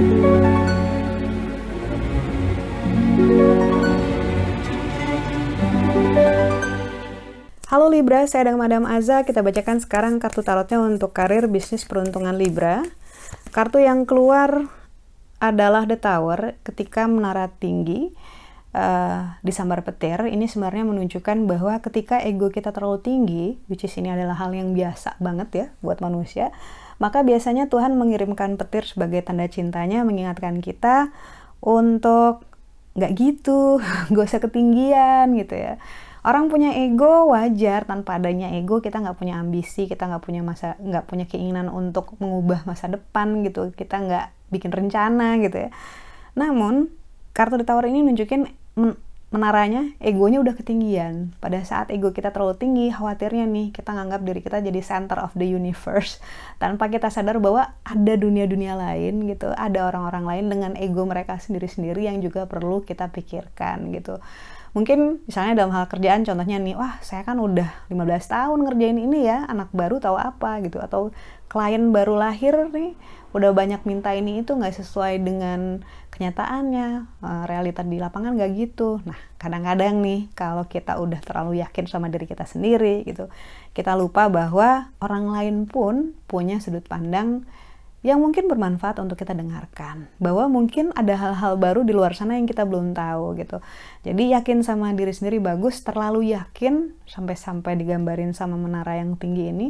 Halo Libra, saya dan Madam Aza. Kita bacakan sekarang kartu tarotnya untuk karir bisnis peruntungan Libra. Kartu yang keluar adalah The Tower ketika menara tinggi uh, di sambar petir. Ini sebenarnya menunjukkan bahwa ketika ego kita terlalu tinggi, which is ini adalah hal yang biasa banget ya buat manusia, maka biasanya Tuhan mengirimkan petir sebagai tanda cintanya mengingatkan kita untuk nggak gitu, gak usah ketinggian gitu ya orang punya ego wajar tanpa adanya ego kita nggak punya ambisi kita nggak punya masa nggak punya keinginan untuk mengubah masa depan gitu kita nggak bikin rencana gitu ya namun kartu di tower ini nunjukin menaranya egonya udah ketinggian. Pada saat ego kita terlalu tinggi khawatirnya nih kita nganggap diri kita jadi center of the universe. Tanpa kita sadar bahwa ada dunia-dunia lain gitu ada orang-orang lain dengan ego mereka sendiri-sendiri yang juga perlu kita pikirkan gitu mungkin misalnya dalam hal kerjaan contohnya nih wah saya kan udah 15 tahun ngerjain ini ya anak baru tahu apa gitu. Atau klien baru lahir nih udah banyak minta ini itu nggak sesuai dengan kenyataannya eh, realita di lapangan nggak gitu. Nah kadang-kadang nih kalau kita udah terlalu yakin sama diri kita sendiri gitu kita lupa bahwa orang lain pun punya sudut pandang yang mungkin bermanfaat untuk kita dengarkan. Bahwa mungkin ada hal-hal baru di luar sana yang kita belum tahu gitu. Jadi yakin sama diri sendiri bagus terlalu yakin sampai-sampai digambarin sama menara yang tinggi ini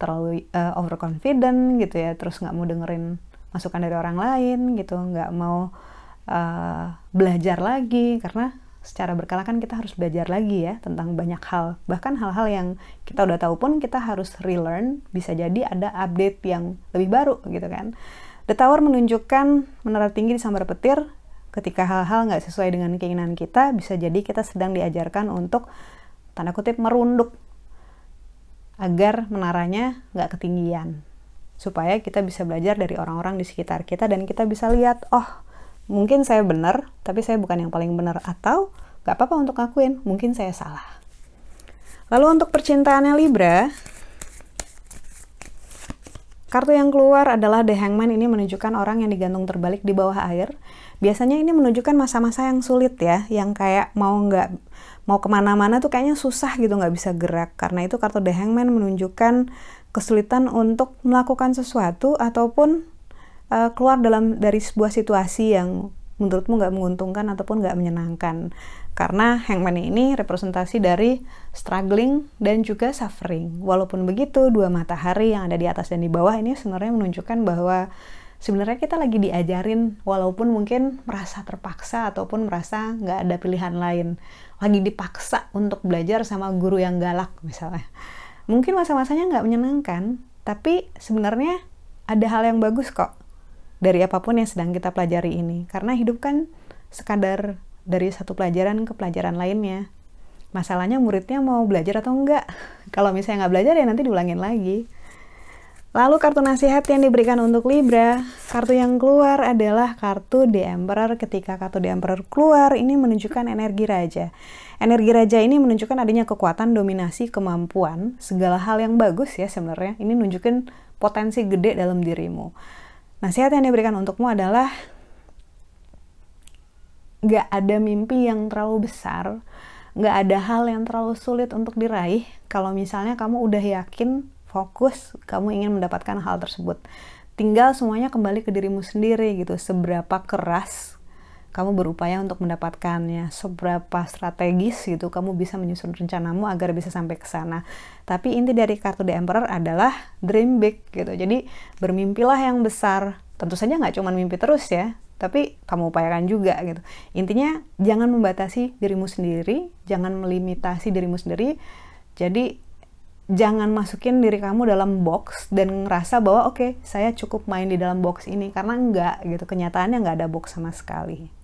terlalu uh, overconfident gitu ya terus nggak mau dengerin masukan dari orang lain gitu. Nggak mau uh, belajar lagi karena secara berkala kan kita harus belajar lagi ya tentang banyak hal. Bahkan hal-hal yang kita udah tahu pun kita harus relearn, bisa jadi ada update yang lebih baru gitu kan. The Tower menunjukkan menara tinggi di sambar petir ketika hal-hal nggak sesuai dengan keinginan kita, bisa jadi kita sedang diajarkan untuk tanda kutip merunduk agar menaranya nggak ketinggian. Supaya kita bisa belajar dari orang-orang di sekitar kita dan kita bisa lihat, oh mungkin saya benar, tapi saya bukan yang paling benar. Atau gak apa-apa untuk ngakuin, mungkin saya salah. Lalu untuk percintaannya Libra, kartu yang keluar adalah The Hangman ini menunjukkan orang yang digantung terbalik di bawah air. Biasanya ini menunjukkan masa-masa yang sulit ya, yang kayak mau nggak mau ke mana-mana tuh kayaknya susah gitu nggak bisa gerak. Karena itu kartu The Hangman menunjukkan kesulitan untuk melakukan sesuatu ataupun uh, keluar dalam dari sebuah situasi yang menurutmu nggak menguntungkan ataupun nggak menyenangkan. Karena hangman ini representasi dari struggling dan juga suffering. Walaupun begitu dua matahari yang ada di atas dan di bawah ini sebenarnya menunjukkan bahwa sebenarnya kita lagi diajarin walaupun mungkin merasa terpaksa ataupun merasa nggak ada pilihan lain. Lagi dipaksa untuk belajar sama guru yang galak misalnya. Mungkin masa-masanya nggak menyenangkan tapi sebenarnya ada hal yang bagus kok dari apa pun yang sedang kita pelajari ini. Karena hidup kan sekadar dari satu pelajaran ke pelajaran lainnya. Masalahnya muridnya mau belajar atau enggak. Kalau misalnya nggak belajar ya nanti diulangin lagi. Lalu kartu nasihat yang diberikan untuk Libra, kartu yang keluar adalah kartu The Emperor. Ketika kartu The Emperor keluar, ini menunjukkan energi raja. Energi raja ini menunjukkan adanya kekuatan, dominasi, kemampuan, segala hal yang bagus ya sebenarnya. Ini nunjukin potensi gede dalam dirimu. Nasihat yang diberikan untukmu adalah gak ada mimpi yang terlalu besar, gak ada hal yang terlalu sulit untuk diraih kalau misalnya kamu udah yakin, fokus, kamu ingin mendapatkan hal tersebut. Tinggal semuanya kembali ke dirimu sendiri gitu, seberapa keras kamu berupaya untuk mendapatkannya, seberapa strategis gitu kamu bisa menyusun rencanamu agar bisa sampai ke sana. Tapi inti dari kartu The Emperor adalah dream big gitu. Jadi bermimpilah yang besar. Tentu saja nggak cuma mimpi terus ya, tapi kamu upayakan juga gitu. Intinya jangan membatasi dirimu sendiri, jangan melimitasi dirimu sendiri. Jadi jangan masukin diri kamu dalam box dan ngerasa bahwa oke okay, saya cukup main di dalam box ini karena enggak gitu kenyataannya nggak ada box sama sekali.